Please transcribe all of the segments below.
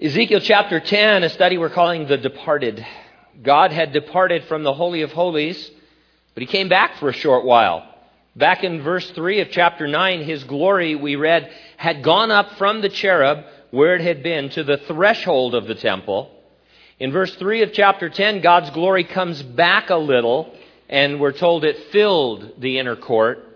Ezekiel chapter 10, a study we're calling The Departed. God had departed from the Holy of Holies, but he came back for a short while. Back in verse 3 of chapter 9, his glory, we read, had gone up from the cherub where it had been to the threshold of the temple. In verse 3 of chapter 10, God's glory comes back a little, and we're told it filled the inner court.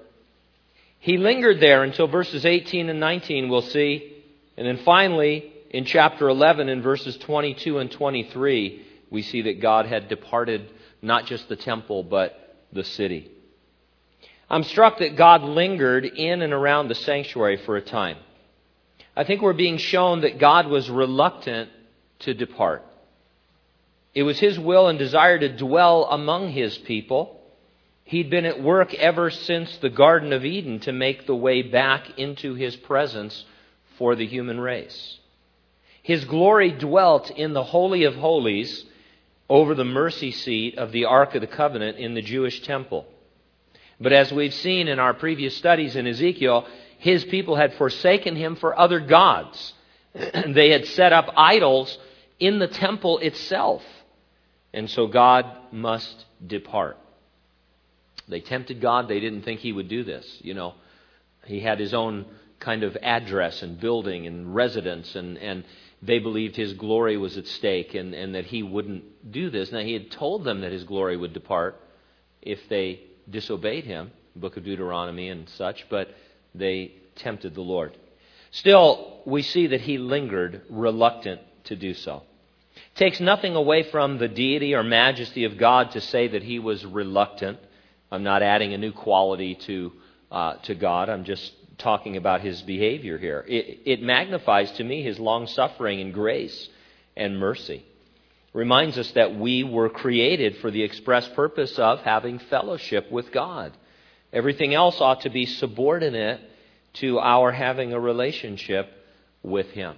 He lingered there until verses 18 and 19, we'll see. And then finally, in chapter 11, in verses 22 and 23, we see that God had departed not just the temple, but the city. I'm struck that God lingered in and around the sanctuary for a time. I think we're being shown that God was reluctant to depart. It was His will and desire to dwell among His people. He'd been at work ever since the Garden of Eden to make the way back into His presence for the human race. His glory dwelt in the Holy of Holies over the mercy seat of the Ark of the Covenant in the Jewish temple. But as we've seen in our previous studies in Ezekiel, his people had forsaken him for other gods. they had set up idols in the temple itself. And so God must depart. They tempted God. They didn't think he would do this. You know, he had his own kind of address and building and residence, and, and they believed his glory was at stake and, and that he wouldn't do this. Now, he had told them that his glory would depart if they disobeyed him, book of Deuteronomy and such, but they tempted the Lord. Still, we see that he lingered, reluctant to do so. It takes nothing away from the deity or majesty of God to say that he was reluctant. I'm not adding a new quality to, uh, to God. I'm just talking about his behavior here. It, it magnifies to me his long suffering and grace and mercy. Reminds us that we were created for the express purpose of having fellowship with God. Everything else ought to be subordinate to our having a relationship with Him.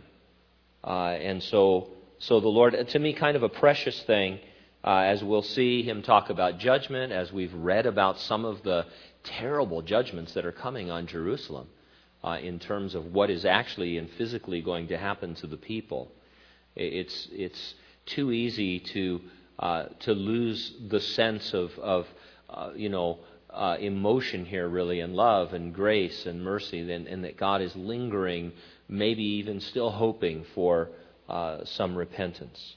Uh, and so, so the Lord, to me, kind of a precious thing, uh, as we'll see Him talk about judgment, as we've read about some of the terrible judgments that are coming on Jerusalem uh, in terms of what is actually and physically going to happen to the people. It's, it's too easy to, uh, to lose the sense of, of uh, you know, uh, emotion here, really, and love and grace and mercy, and, and, that God is lingering, maybe even still hoping for uh, some repentance.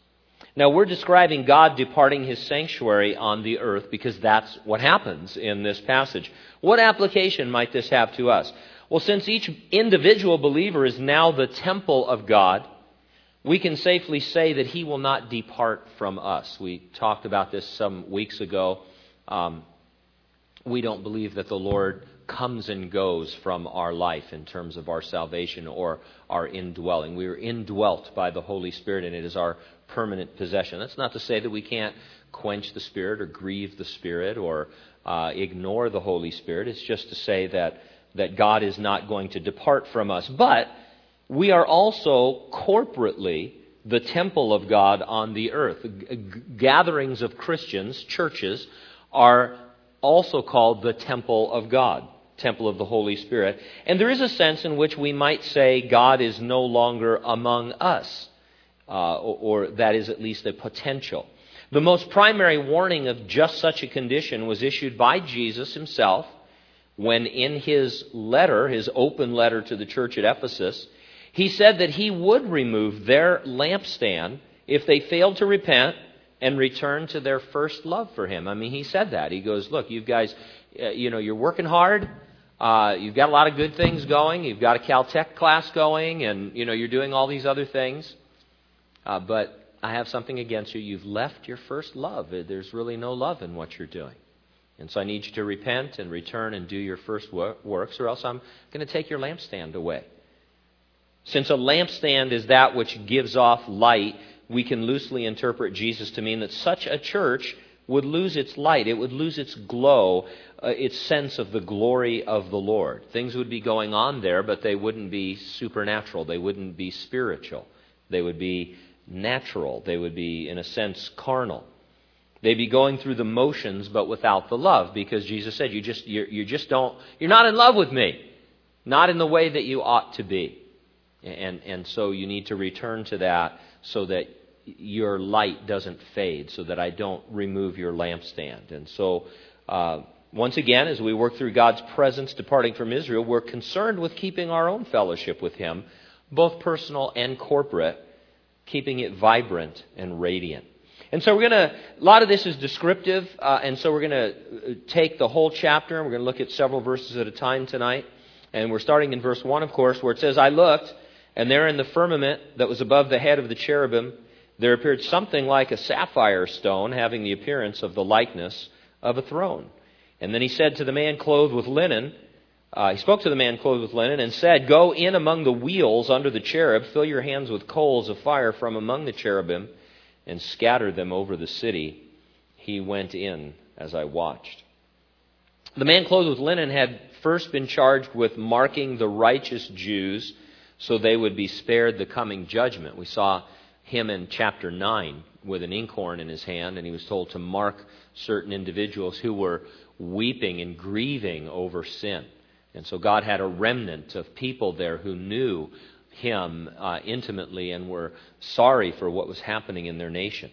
Now, we're describing God departing his sanctuary on the earth because that's what happens in this passage. What application might this have to us? Well, since each individual believer is now the temple of God, we can safely say that he will not depart from us. We talked about this some weeks ago. Um, we don't believe that the Lord comes and goes from our life in terms of our salvation or our indwelling. We are indwelt by the Holy Spirit, and it is our permanent possession. That's not to say that we can't quench the Spirit or grieve the Spirit or uh, ignore the Holy Spirit. It's just to say that, that God is not going to depart from us. But we are also corporately the temple of God on the earth. G- gatherings of Christians, churches, are also called the temple of God, temple of the Holy Spirit. And there is a sense in which we might say God is no longer among us uh, or, or that is at least a potential. The most primary warning of just such a condition was issued by Jesus himself when, in his letter, his open letter to the church at Ephesus, he said that he would remove their lampstand if they failed to repent and return to their first love for him. I mean, he said that. He goes, Look, you guys, you know, you're working hard. Uh, you've got a lot of good things going. You've got a Caltech class going, and, you know, you're doing all these other things. Uh, but I have something against you. You've left your first love. There's really no love in what you're doing. And so I need you to repent and return and do your first works, or else I'm going to take your lampstand away. Since a lampstand is that which gives off light, we can loosely interpret Jesus to mean that such a church would lose its light, it would lose its glow, uh, its sense of the glory of the Lord. Things would be going on there, but they wouldn't be supernatural, they wouldn't be spiritual, they would be natural. They would be, in a sense, carnal. They'd be going through the motions, but without the love, because Jesus said, "You just, you you just don't, you're not in love with me, not in the way that you ought to be." And, and so you need to return to that so that your light doesn't fade, so that I don't remove your lampstand. And so, uh, once again, as we work through God's presence departing from Israel, we're concerned with keeping our own fellowship with Him, both personal and corporate, keeping it vibrant and radiant. And so we're going to, a lot of this is descriptive, uh, and so we're going to uh, take the whole chapter, and we're going to look at several verses at a time tonight. And we're starting in verse 1, of course, where it says, I looked, and there in the firmament that was above the head of the cherubim, there appeared something like a sapphire stone, having the appearance of the likeness of a throne. And then he said to the man clothed with linen, uh, he spoke to the man clothed with linen and said, Go in among the wheels under the cherub, fill your hands with coals of fire from among the cherubim and scatter them over the city, he went in as I watched. The man clothed with linen had first been charged with marking the righteous Jews so they would be spared the coming judgment. We saw him in chapter 9 with an inkhorn in his hand, and he was told to mark certain individuals who were weeping and grieving over sin. And so God had a remnant of people there who knew him uh, intimately and were sorry for what was happening in their nation.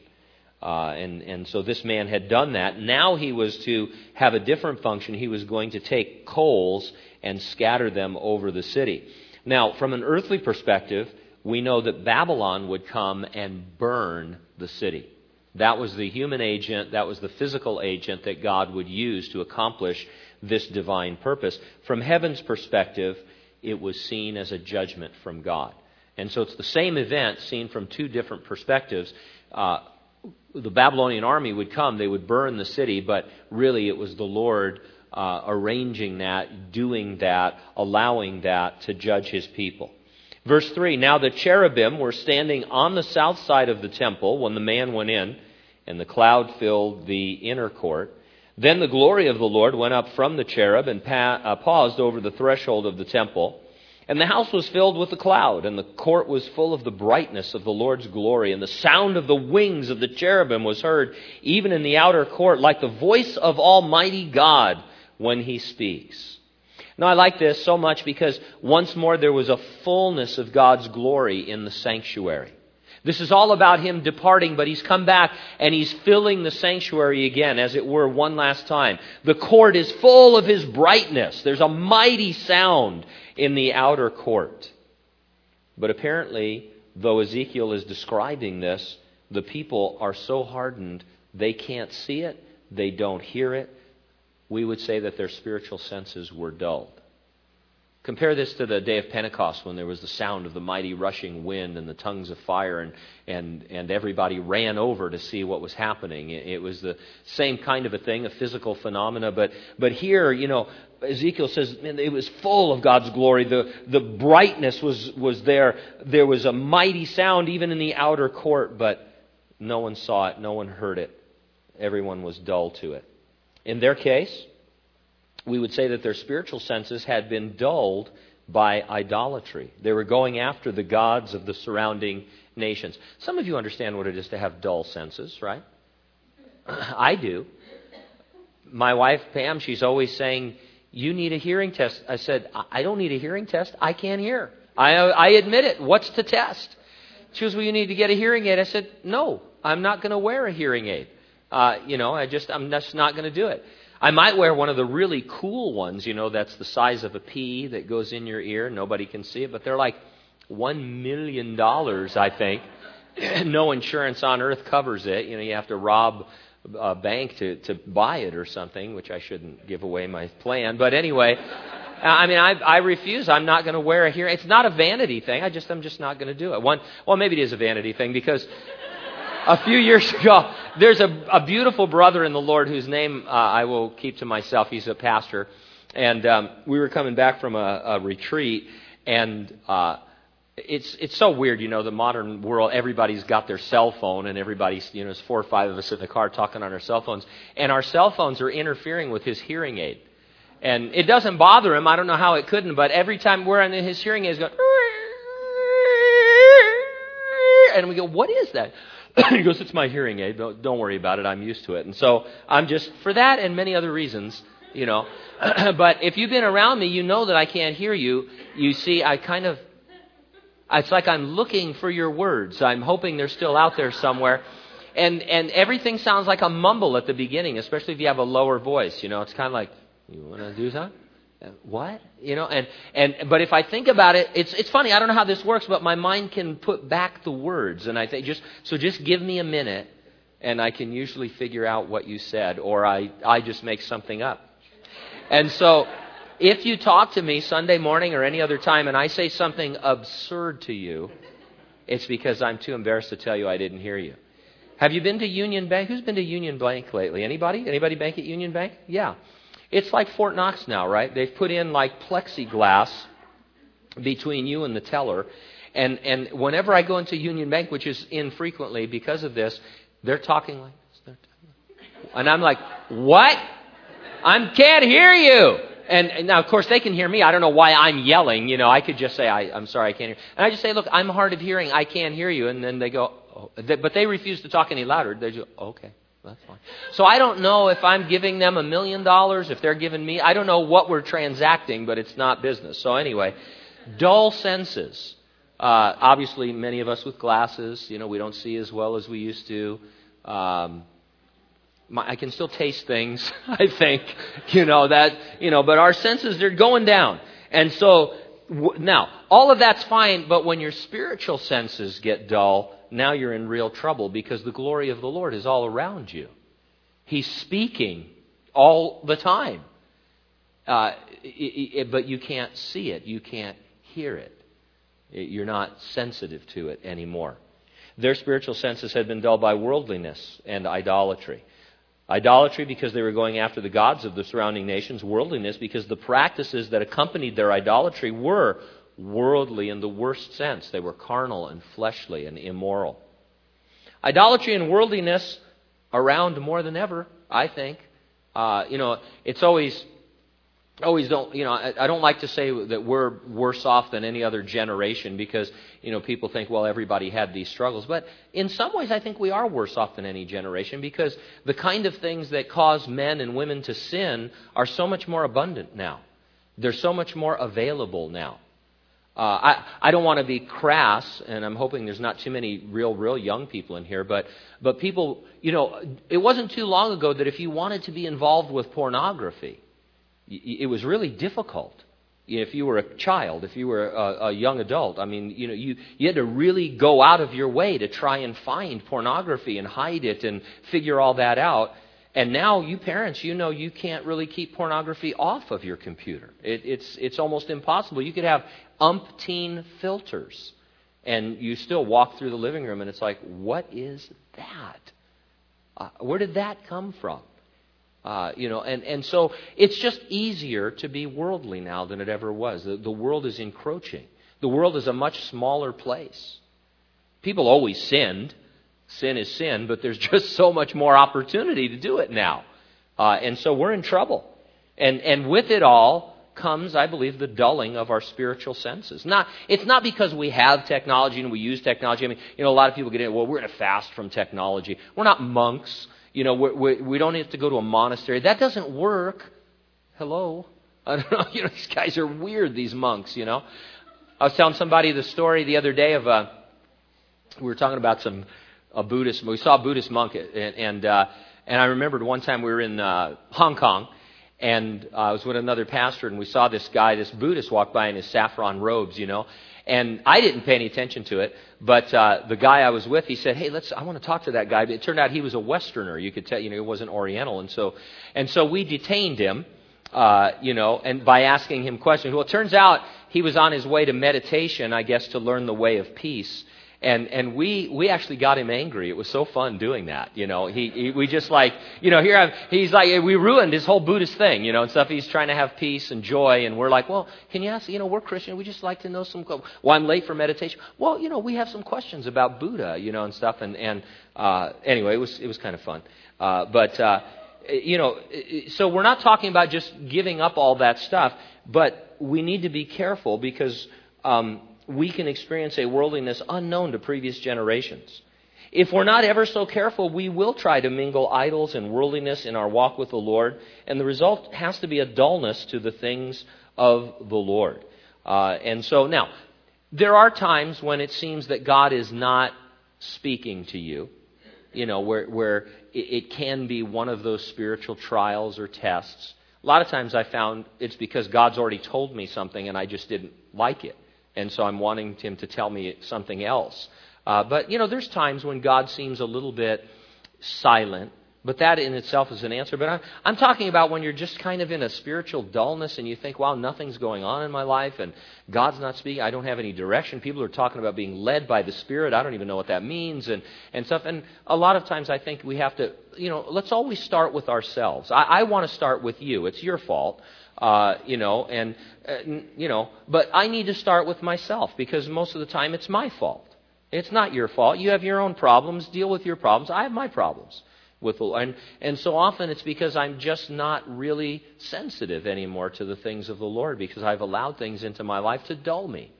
Uh, and, and so this man had done that. Now he was to have a different function. He was going to take coals and scatter them over the city. Now, from an earthly perspective, we know that Babylon would come and burn the city. That was the human agent, that was the physical agent that God would use to accomplish this divine purpose. From heaven's perspective, it was seen as a judgment from God. And so it's the same event seen from two different perspectives. Uh, the Babylonian army would come, they would burn the city, but really it was the Lord uh, arranging that, doing that, allowing that to judge his people. Verse 3 Now the cherubim were standing on the south side of the temple when the man went in, and the cloud filled the inner court. Then the glory of the Lord went up from the cherub and pa- uh, paused over the threshold of the temple. And the house was filled with a cloud, and the court was full of the brightness of the Lord's glory. And the sound of the wings of the cherubim was heard even in the outer court, like the voice of Almighty God when he speaks. Now, I like this so much because once more there was a fullness of God's glory in the sanctuary. This is all about him departing, but he's come back and he's filling the sanctuary again, as it were, one last time. The court is full of his brightness. There's a mighty sound in the outer court. But apparently, though Ezekiel is describing this, the people are so hardened they can't see it, they don't hear it. We would say that their spiritual senses were dulled. Compare this to the day of Pentecost when there was the sound of the mighty rushing wind and the tongues of fire, and, and, and everybody ran over to see what was happening. It, was the same kind of a thing, a physical phenomena. But, but here, you know, Ezekiel says it was full of God's glory. The, the brightness was, was there. There was a mighty sound even in the outer court, but no one saw it, no one heard it. Everyone was dull to it. In their case, we would say that their spiritual senses had been dulled by idolatry. They were going after the gods of the surrounding nations. Some of you understand what it is to have dull senses, right? I do. My wife, Pam, she's always saying, You need a hearing test. I said, I don't need a hearing test. I can't hear. I, I admit it. What's the test? She goes, Well, you need to get a hearing aid. I said, No, I'm not going to wear a hearing aid. Uh, you know, I just, I'm just not going to do it. I might wear one of the really cool ones, you know, that's the size of a pea that goes in your ear. Nobody can see it, but they're like $1 million, I think. no insurance on earth covers it. You know, you have to rob a bank to, to buy it or something, which I shouldn't give away my plan. But anyway, I mean, I, I refuse. I'm not going to wear a hearing. It's not a vanity thing. I just, I'm just not going to do it. One, well, maybe it is a vanity thing because a few years ago, there's a, a beautiful brother in the Lord whose name uh, I will keep to myself. He's a pastor. And um, we were coming back from a, a retreat, and uh, it's it's so weird, you know, the modern world. Everybody's got their cell phone, and everybody's you know, there's four or five of us in the car talking on our cell phones, and our cell phones are interfering with his hearing aid. And it doesn't bother him. I don't know how it couldn't, but every time we're on his hearing aid, going, and we go, what is that? he goes, It's my hearing aid. Don't, don't worry about it. I'm used to it. And so I'm just, for that and many other reasons, you know. but if you've been around me, you know that I can't hear you. You see, I kind of, It's like I'm looking for your words. I'm hoping they're still out there somewhere. And, and everything sounds like a mumble at the beginning, especially if you have a lower voice. You know, it's kind of like, you want to do something? What? You know, and, and, but if I think about it, it's, it's funny. I don't know how this works, but my mind can put back the words. And I think just, so just give me a minute and I can usually figure out what you said, or I, I just make something up. And so, if you talk to me Sunday morning or any other time and I say something absurd to you, it's because I'm too embarrassed to tell you I didn't hear you. Have you been to Union Bank? Who's been to Union Bank lately? Anybody? Anybody bank at Union Bank? Yeah. It's like Fort Knox now, right? They've put in like plexiglass between you and the teller. And, and whenever I go into Union Bank, which is infrequently because of this, they're talking like this. And I'm like, what? I can't hear you. And, and, now, of course, they can hear me. I don't know why I'm yelling. You know, I could just say, I, am sorry, I can't hear. And I just say, look, I'm hard of hearing. I can't hear you. And then they go, oh. but they refuse to talk any louder. They just, okay, that's fine. So I don't know if I'm giving them a million dollars, if they're giving me, I don't know what we're transacting, but it's not business. So anyway, dull senses. Uh, obviously, many of us with glasses, you know, we don't see as well as we used to. Um, my, I can still taste things, I think, you know, that, you know, but our senses, they're going down. And so, now, all of that's fine, but when your spiritual senses get dull, now you're in real trouble because the glory of the Lord is all around you. He's speaking all the time. Uh, it, it, but you can't see it, you can't hear it. You're not sensitive to it anymore. Their spiritual senses had been dulled by worldliness and idolatry. Idolatry because they were going after the gods of the surrounding nations, worldliness because the practices that accompanied their idolatry were worldly in the worst sense. They were carnal and fleshly and immoral. Idolatry and worldliness around more than ever, I think. Uh, you know, it's always always don't, you know, I, I don't like to say that we're worse off than any other generation because, you know, people think, well, everybody had these struggles. But in some ways, I think we are worse off than any generation because the kind of things that cause men and women to sin are so much more abundant now. They're so much more available now. Uh, I, I don't want to be crass, and I'm hoping there's not too many real, real young people in here, but, but people, you know, it wasn't too long ago that if you wanted to be involved with pornography, it was really difficult if you were a child, if you were a, a, young adult. I mean, you know, you, you had to really go out of your way to try and find pornography and hide it and figure all that out. And now, you parents, you know you can't really keep pornography off of your computer. It, it's, it's almost impossible. You could have umpteen filters, and you still walk through the living room, and it's like, what is that? Uh, where did that come from? Uh, you know, and, and so it's just easier to be worldly now than it ever was. The, the world is encroaching. The world is a much smaller place. People always sinned. Sin is sin, but there's just so much more opportunity to do it now. Uh, and so we're in trouble. And, and with it all comes, I believe, the dulling of our spiritual senses. Not, it's not because we have technology and we use technology. I mean, you know, a lot of people get in, well, we're going to fast from technology. We're not monks. You know, we're, we're, we do not have to go to a monastery. That doesn't work. Hello? I don't know. You know, these guys are weird, these monks, you know. I was telling somebody the story the other day of a, uh, we were talking about some, a Buddhist, we saw a Buddhist monk, and, and, uh, and I remembered one time we were in uh, Hong Kong, and uh, I was with another pastor, and we saw this guy, this Buddhist, walk by in his saffron robes, you know. And I didn't pay any attention to it, but uh, the guy I was with, he said, "Hey, let's. I want to talk to that guy." But it turned out he was a Westerner. You could tell, you know, he wasn't Oriental, and so, and so we detained him, uh, you know, and by asking him questions. Well, it turns out he was on his way to meditation, I guess, to learn the way of peace. And, and we, we actually got him angry. It was so fun doing that. You know, he, he we just like, you know, here I'm, he's like, we ruined his whole Buddhist thing, you know, and stuff. He's trying to have peace and joy. And we're like, well, can you ask, you know, we're Christian. We just like to know some, well, I'm late for meditation. Well, you know, we have some questions about Buddha, you know, and stuff. And, and, uh, anyway, it was, it was kind of fun. Uh, but, uh, you know, so we're not talking about just giving up all that stuff, but we need to be careful because, um, we can experience a worldliness unknown to previous generations. If we're not ever so careful, we will try to mingle idols and worldliness in our walk with the Lord, and the result has to be a dullness to the things of the Lord. Uh, and so now, There are times when it seems that God is not speaking to you, you know, where, where it can be one of those spiritual trials or tests. A lot of times I found it's because God's already told me something and I just didn't like it. And so I'm wanting Him to tell me something else. Uh, but, you know, there's times when God seems a little bit silent but that in itself is an answer. But I'm, I'm talking about when you're just kind of in a spiritual dullness and you think, wow, nothing's going on in my life and God's not speaking. I don't have any direction. People are talking about being led by the Spirit. I don't even know what that means and, and stuff. And a lot of times I think we have to, you know, let's always start with ourselves. I, I want to start with you. It's your fault. Uh, you know, and, uh, you know, but I need to start with myself because most of the time it's my fault. It's not your fault. You have your own problems. Deal with your problems. I have my problems with the Lord. and and so often it's because I'm just not really sensitive anymore to the things of the Lord because I've allowed things into my life to dull me,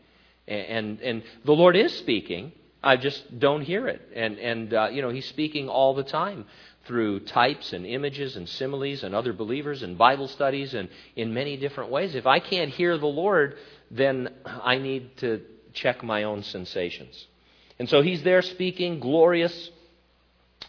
and and, and the Lord is speaking. I just don't hear it, and and uh, you know He's speaking all the time through types and images and similes and other believers and Bible studies and in many different ways. If I can't hear the Lord, then I need to check my own sensations. And so He's there speaking glorious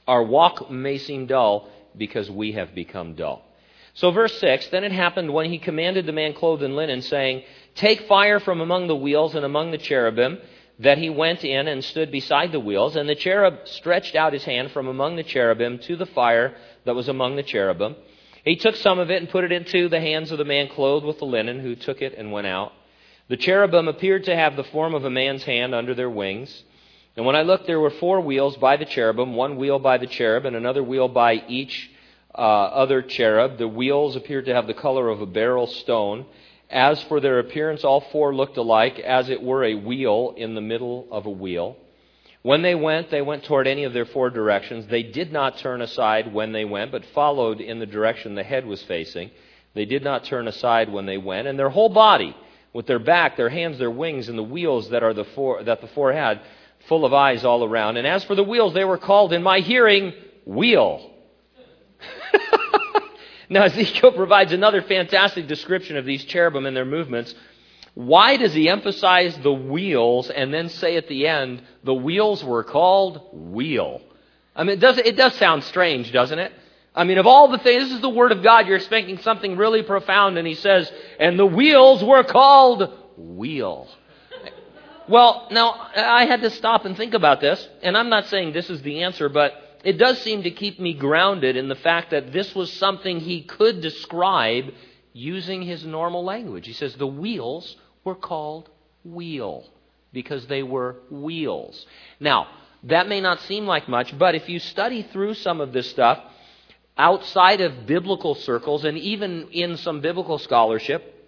our walk may seem dull because we have become dull. So, verse 6 Then it happened when he commanded the man clothed in linen, saying, Take fire from among the wheels and among the cherubim, that he went in and stood beside the wheels. And the cherub stretched out his hand from among the cherubim to the fire that was among the cherubim. He took some of it and put it into the hands of the man clothed with the linen, who took it and went out. The cherubim appeared to have the form of a man's hand under their wings. And when I looked, there were four wheels by the cherubim, one wheel by the cherub, and another wheel by each uh, other cherub. The wheels appeared to have the color of a beryl stone. As for their appearance, all four looked alike, as it were a wheel in the middle of a wheel. When they went, they went toward any of their four directions. They did not turn aside when they went, but followed in the direction the head was facing. They did not turn aside when they went, and their whole body, with their back, their hands, their wings, and the wheels that are the four that the four had, full of eyes all around. And as for the wheels, they were called in my hearing wheel. Now, Ezekiel provides another fantastic description of these cherubim and their movements. Why does he emphasize the wheels and then say at the end, the wheels were called wheel? I mean, it does, it does sound strange, doesn't it? I mean, of all the things, this is the Word of God. You're expecting something really profound, and he says, and the wheels were called wheel. Well, now, I had to stop and think about this, and I'm not saying this is the answer, but it does seem to keep me grounded in the fact that this was something he could describe using his normal language. He says the wheels were called wheel because they were wheels. Now, that may not seem like much, but if you study through some of this stuff outside of biblical circles and even in some biblical scholarship,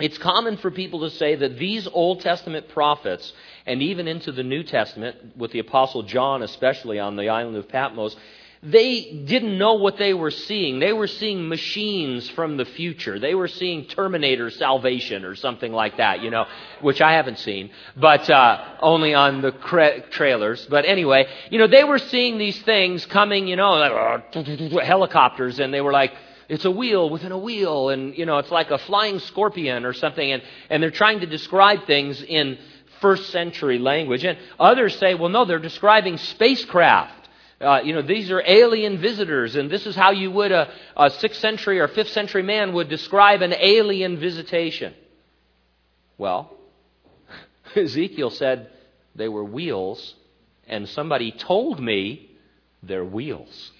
it's common for people to say that these Old Testament prophets, and even into the New Testament, with the Apostle John especially on the island of Patmos, they didn't know what they were seeing. They were seeing machines from the future. They were seeing Terminator Salvation or something like that, you know, which I haven't seen, but uh, only on the cra- trailers. But anyway, you know, they were seeing these things coming, you know, like, helicopters, and they were like, it's a wheel within a wheel, and you know, it's like a flying scorpion or something, and, and they're trying to describe things in first century language. And others say, well, no, they're describing spacecraft. Uh, you know, these are alien visitors, and this is how you would a, a sixth century or fifth century man would describe an alien visitation. Well, Ezekiel said they were wheels, and somebody told me they're wheels.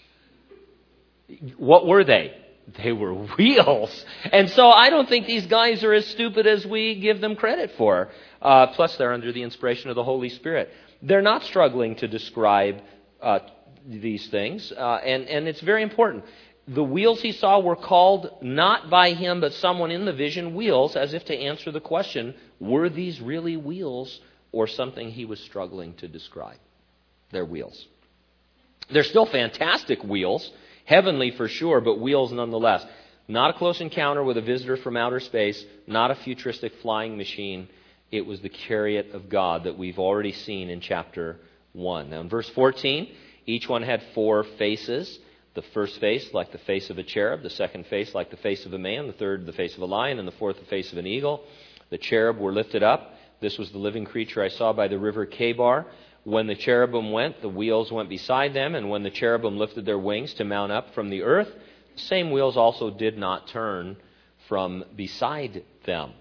What were they? They were wheels. And so I don't think these guys are as stupid as we give them credit for. Uh, plus, they're under the inspiration of the Holy Spirit. They're not struggling to describe uh, these things, uh, and, and it's very important. The wheels he saw were called not by him, but someone in the vision, wheels, as if to answer the question were these really wheels or something he was struggling to describe? They're wheels. They're still fantastic wheels Heavenly for sure, but wheels nonetheless. Not a close encounter with a visitor from outer space, not a futuristic flying machine. It was the chariot of God that we've already seen in chapter 1. Now, in verse 14, each one had four faces. The first face, like the face of a cherub. The second face, like the face of a man. The third, the face of a lion. And the fourth, the face of an eagle. The cherub were lifted up. This was the living creature I saw by the river Chebar. When the cherubim went, the wheels went beside them, and when the cherubim lifted their wings to mount up from the earth, the same wheels also did not turn from beside them.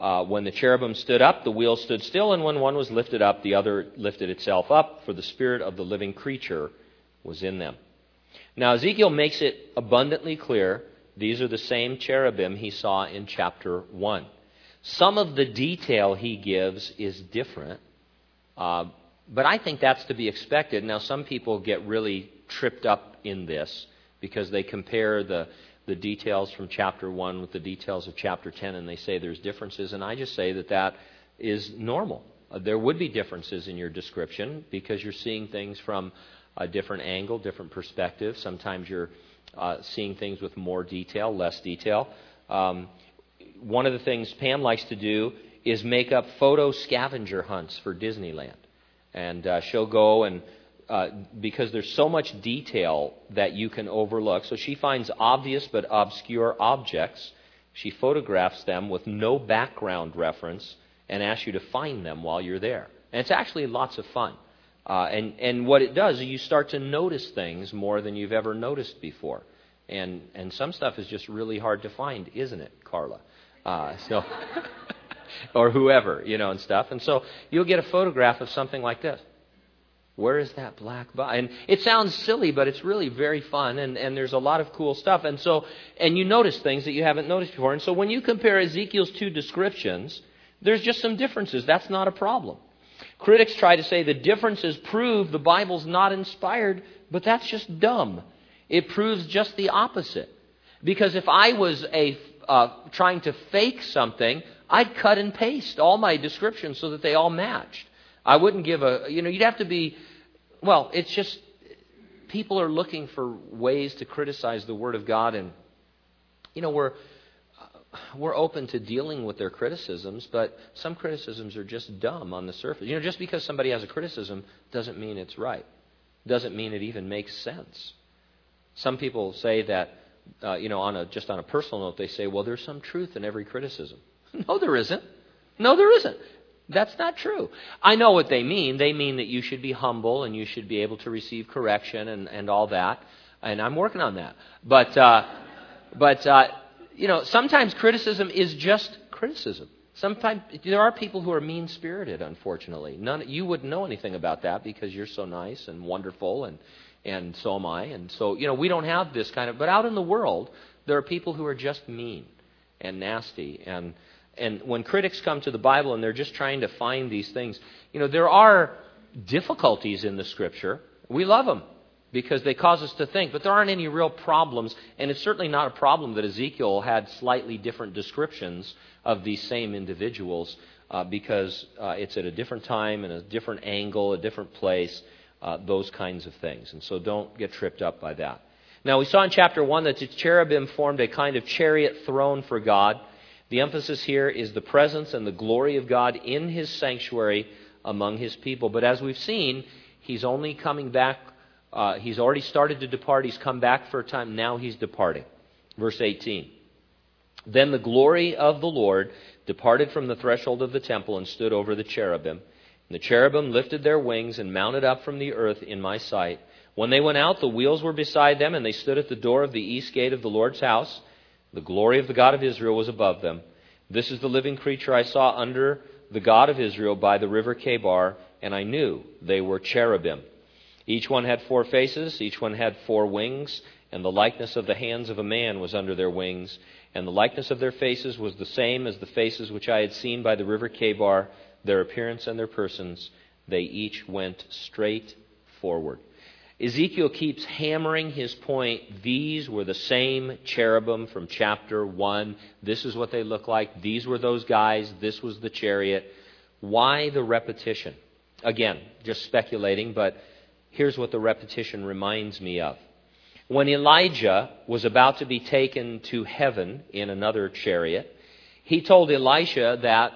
Uh, when the cherubim stood up, the wheels stood still, and when one was lifted up, the other lifted itself up, for the spirit of the living creature was in them. Now, Ezekiel makes it abundantly clear these are the same cherubim he saw in chapter 1. Some of the detail he gives is different, uh, but I think that's to be expected. Now, some people get really tripped up in this because they compare the the details from chapter 1 with the details of chapter 10 and they say there's differences. And I just say that that is normal. Uh, there would be differences in your description because you're seeing things from a different angle, different perspective. Sometimes you're uh, seeing things with more detail, less detail. Um, one of the things Pam likes to do is make up photo scavenger hunts for Disneyland. And uh, she'll go and uh, because there's so much detail that you can overlook. So she finds obvious but obscure objects. She photographs them with no background reference and asks you to find them while you're there. And it's actually lots of fun. Uh, and, and what it does is you start to notice things more than you've ever noticed before. And, and some stuff is just really hard to find, isn't it, Carla? Uh, so, or whoever, you know, and stuff. And so you'll get a photograph of something like this. Where is that black box? And it sounds silly, but it's really very fun, and, and there's a lot of cool stuff. And so, and you notice things that you haven't noticed before. And so, when you compare Ezekiel's two descriptions, there's just some differences. That's not a problem. Critics try to say the differences prove the Bible's not inspired, but that's just dumb. It proves just the opposite. Because if I was a uh, trying to fake something, I'd cut and paste all my descriptions so that they all matched. I wouldn't give a, you know, you'd have to be, well, it's just, people are looking for ways to criticize the Word of God, and, you know, we're, we're open to dealing with their criticisms, but some criticisms are just dumb on the surface. You know, just because somebody has a criticism doesn't mean it's right, doesn't mean it even makes sense. Some people say that, uh, you know, on a, just on a personal note, they say, well, there's some truth in every criticism. No, there isn't. No, there isn't. That's not true. I know what they mean. They mean that you should be humble and you should be able to receive correction and, and all that. And I'm working on that. But, uh, but uh, you know, sometimes criticism is just criticism. Sometimes there are people who are mean spirited, unfortunately. None, you wouldn't know anything about that because you're so nice and wonderful, and, and so am I. And so, you know, we don't have this kind of. But out in the world, there are people who are just mean and nasty. And and when critics come to the Bible and they're just trying to find these things, you know, there are difficulties in the Scripture. We love them because they cause us to think, but there aren't any real problems. And it's certainly not a problem that Ezekiel had slightly different descriptions of these same individuals uh, because uh, it's at a different time and a different angle, a different place, uh, those kinds of things. And so don't get tripped up by that. Now, we saw in chapter 1 that the cherubim formed a kind of chariot throne for God. The emphasis here is the presence and the glory of God in his sanctuary among his people. But as we've seen, he's only coming back. Uh, he's already started to depart. He's come back for a time. Now he's departing. Verse 18. Then the glory of the Lord departed from the threshold of the temple and stood over the cherubim. And the cherubim lifted their wings and mounted up from the earth in my sight. When they went out, the wheels were beside them, and they stood at the door of the east gate of the Lord's house. The glory of the God of Israel was above them. This is the living creature I saw under the God of Israel by the river Chebar, and I knew they were cherubim. Each one had four faces, each one had four wings, and the likeness of the hands of a man was under their wings, and the likeness of their faces was the same as the faces which I had seen by the river Chebar, their appearance and their persons. They each went straight forward. Ezekiel keeps hammering his point. These were the same cherubim from chapter 1. This is what they look like. These were those guys. This was the chariot. Why the repetition? Again, just speculating, but here's what the repetition reminds me of. When Elijah was about to be taken to heaven in another chariot, he told Elisha that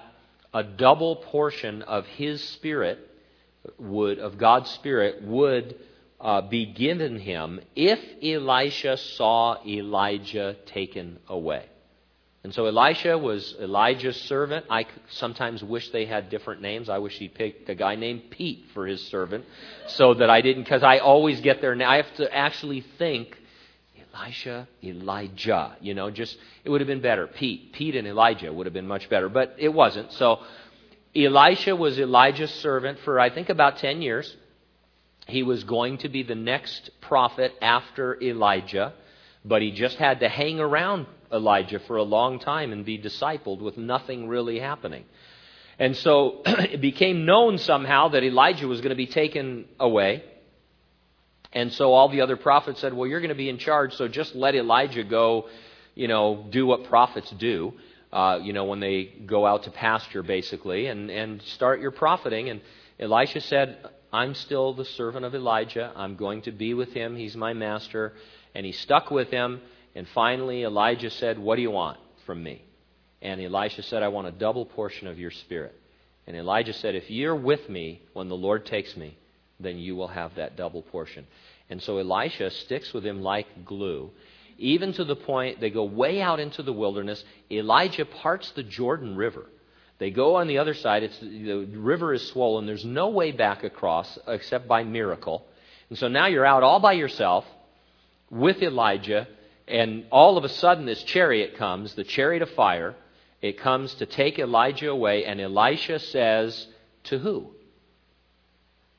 a double portion of his spirit would, of God's spirit, would uh, be given him if Elisha saw Elijah taken away. And so Elisha was Elijah's servant. I sometimes wish they had different names. I wish he picked a guy named Pete for his servant so that I didn't, because I always get there. I have to actually think Elisha, Elijah. You know, just, it would have been better. Pete. Pete and Elijah would have been much better, but it wasn't. So Elisha was Elijah's servant for, I think, about 10 years. He was going to be the next prophet after Elijah, but he just had to hang around Elijah for a long time and be discipled with nothing really happening. And so it became known somehow that Elijah was going to be taken away. And so all the other prophets said, Well, you're going to be in charge, so just let Elijah go, you know, do what prophets do, uh, you know, when they go out to pasture, basically, and, and start your profiting. And Elisha said, I'm still the servant of Elijah. I'm going to be with him. He's my master. And he stuck with him. And finally, Elijah said, What do you want from me? And Elisha said, I want a double portion of your spirit. And Elijah said, If you're with me when the Lord takes me, then you will have that double portion. And so Elisha sticks with him like glue, even to the point they go way out into the wilderness. Elijah parts the Jordan River. They go on the other side. It's, the river is swollen. There's no way back across except by miracle. And so now you're out all by yourself with Elijah and all of a sudden, this chariot comes, the chariot of fire. It comes to take Elijah away, and Elisha says, To who?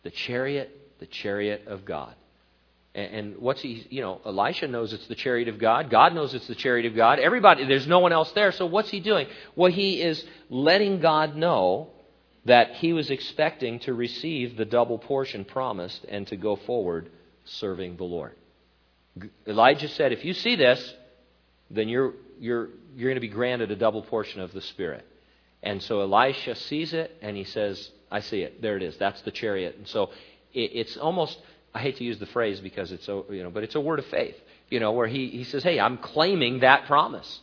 The chariot, the chariot of God. And, what's he, you know, Elisha knows it's the chariot of God. God knows it's the chariot of God. Everybody, there's no one else there. So what's he doing? Well, he is letting God know that he was expecting to receive the double portion promised and to go forward serving the Lord. Elijah said, If you see this, then you're, you're, you're going to be granted a double portion of the Spirit. And so Elisha sees it and he says, I see it. There it is. That's the chariot. And so it, it's almost, I hate to use the phrase because it's, a, you know, but it's a word of faith, you know, where he, he says, Hey, I'm claiming that promise.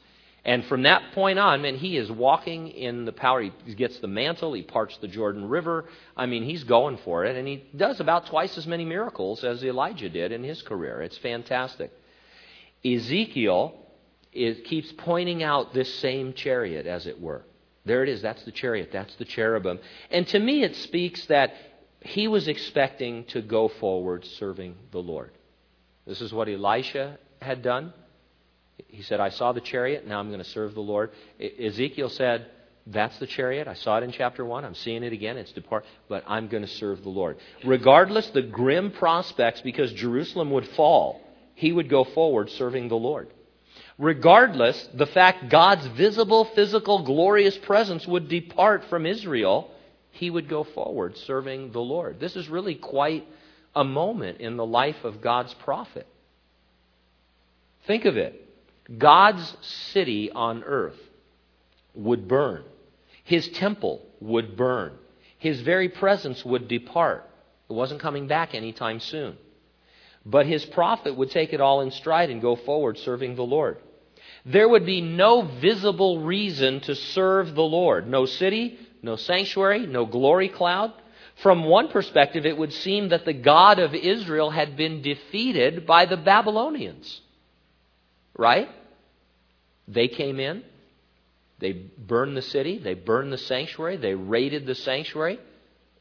And from that point on, man, he is walking in the power. He gets the mantle, he parts the Jordan River. I mean, he's going for it, and he does about twice as many miracles as Elijah did in his career. It's fantastic. Ezekiel is, keeps pointing out this same chariot, as it were. There it is. That's the chariot. That's the cherubim. And to me, it speaks that he was expecting to go forward serving the Lord. This is what Elisha had done. He said, I saw the chariot, now I'm going to serve the Lord. Ezekiel said, That's the chariot. I saw it in chapter 1. I'm seeing it again. It's depart, but I'm going to serve the Lord. Regardless the grim prospects, because Jerusalem would fall, he would go forward serving the Lord. Regardless the fact God's visible, physical, glorious presence would depart from Israel, he would go forward serving the Lord. This is really quite a moment in the life of God's prophet. Think of it. God's city on earth would burn. His temple would burn. His very presence would depart. It wasn't coming back anytime soon. But his prophet would take it all in stride and go forward serving the Lord. There would be no visible reason to serve the Lord. No city, no sanctuary, no glory cloud. From one perspective, it would seem that the God of Israel had been defeated by the Babylonians. Right? They came in, they burned the city, they burned the sanctuary, they raided the sanctuary.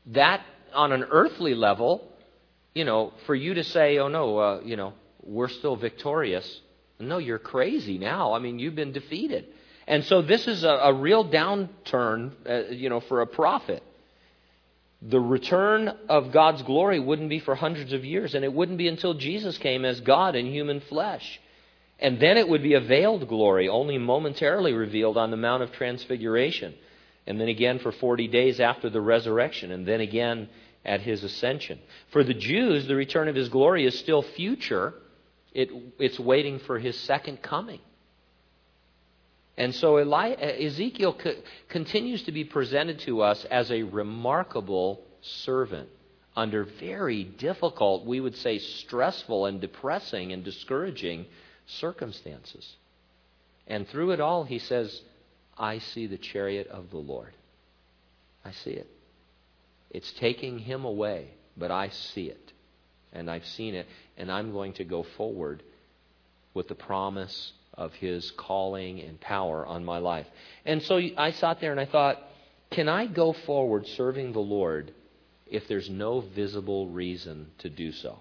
That, on an earthly level, you know, for you to say, oh no, uh, you know, we're still victorious. No, you're crazy now. I mean, you've been defeated. And so this is a, a real downturn, uh, you know, for a prophet. The return of God's glory wouldn't be for hundreds of years, and it wouldn't be until Jesus came as God in human flesh. And then it would be a veiled glory, only momentarily revealed on the Mount of Transfiguration. And then again for 40 days after the resurrection. And then again at his ascension. For the Jews, the return of his glory is still future. It, it's waiting for his second coming. And so Eli, uh, Ezekiel co- continues to be presented to us as a remarkable servant under very difficult, we would say stressful and depressing and discouraging circumstances. And through it all, he says, I see the chariot of the Lord. I see it. It's taking him away, but I see it. And I've seen it, and I'm going to go forward with the promise of His calling and power on my life. And so I sat there and I thought, can I go forward serving the Lord if there's no visible reason to do so?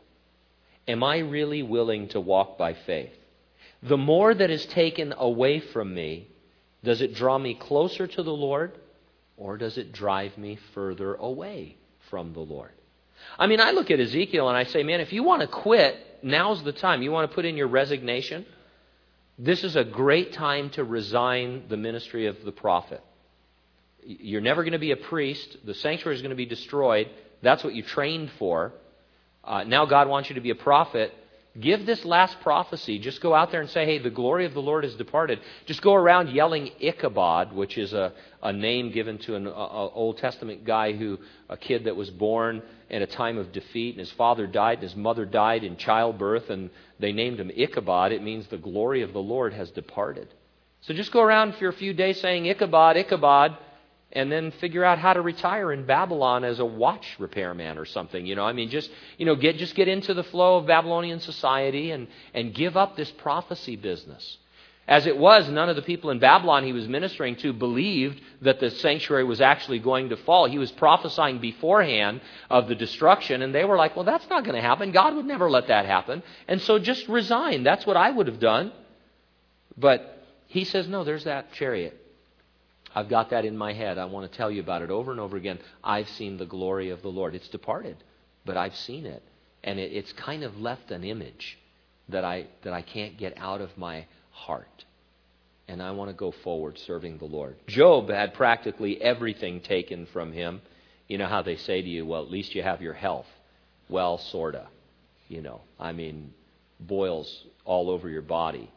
Am I really willing to walk by faith? The more that is taken away from me, does it draw me closer to the Lord or does it drive me further away from the Lord? I mean, I look at Ezekiel and I say, man, if you want to quit, now's the time. You want to put in your resignation? This is a great time to resign the ministry of the prophet. You're never going to be a priest. The sanctuary is going to be destroyed. That's what you trained for. Uh, now God wants you to be a prophet. Give this last prophecy. Just go out there and say, hey, the glory of the Lord has departed. Just go around yelling Ichabod, which is a, a name given to an a, Old Testament guy who, a kid that was born in a time of defeat, and his father died, and his mother died in childbirth, and they named him Ichabod. It means the glory of the Lord has departed. So just go around for a few days saying Ichabod, Ichabod, and then figure out how to retire in Babylon as a watch repairman or something. You know, I mean, just you know, get just get into the flow of Babylonian society and and give up this prophecy business. As it was, none of the people in Babylon he was ministering to believed that the sanctuary was actually going to fall. He was prophesying beforehand of the destruction, and they were like, well, that's not going to happen. God would never let that happen. And so just resign. That's what I would have done. But he says, no, there's that chariot. I've got that in my head. I want to tell you about it over and over again. I've seen the glory of the Lord. It's departed, but I've seen it. And it, it's kind of left an image that I, that I can't get out of my heart. And I want to go forward serving the Lord. Job had practically everything taken from him. You know how they say to you, well, at least you have your health. Well, sorta. You know, I mean, boils all over your body,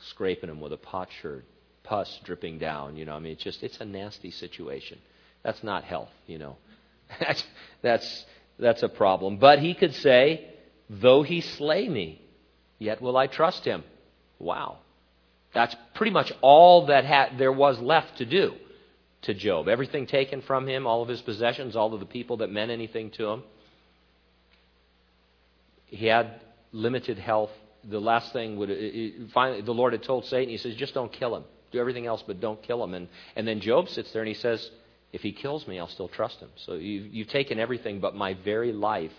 scraping them with a potsherd pus dripping down. You know, I mean, it's just it's a nasty situation. That's not health. You know, that's that's that's a problem. But he could say, "Though he slay me, yet will I trust him." Wow, that's pretty much all that ha- there was left to do to Job. Everything taken from him, all of his possessions, all of the people that meant anything to him. He had limited health. The last thing would finally the Lord had told Satan. He says, "Just don't kill him." Do everything else, but don't kill him. And, and then Job sits there and he says, If he kills me, I'll still trust him. So you, you've taken everything but my very life,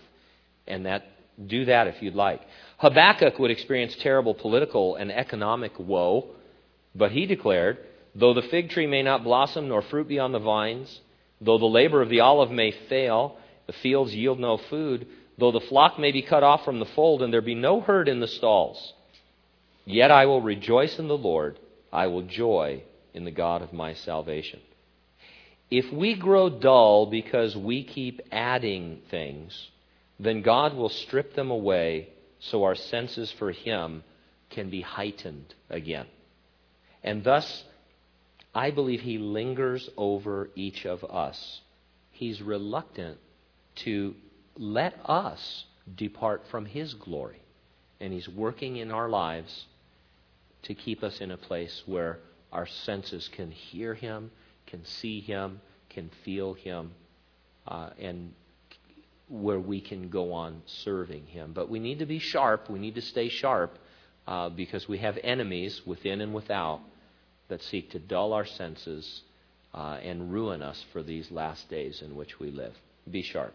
and that do that if you'd like. Habakkuk would experience terrible political and economic woe, but he declared, Though the fig tree may not blossom, nor fruit be on the vines, though the labor of the olive may fail, the fields yield no food, though the flock may be cut off from the fold, and there be no herd in the stalls, yet I will rejoice in the Lord. I will joy in the God of my salvation. If we grow dull because we keep adding things, then God will strip them away so our senses for Him can be heightened again. And thus, I believe He lingers over each of us. He's reluctant to let us depart from His glory. And He's working in our lives to keep us in a place where our senses can hear Him, can see Him, can feel Him, uh, and where we can go on serving Him. But we need to be sharp. We need to stay sharp uh, because we have enemies within and without that seek to dull our senses uh, and ruin us for these last days in which we live. Be sharp.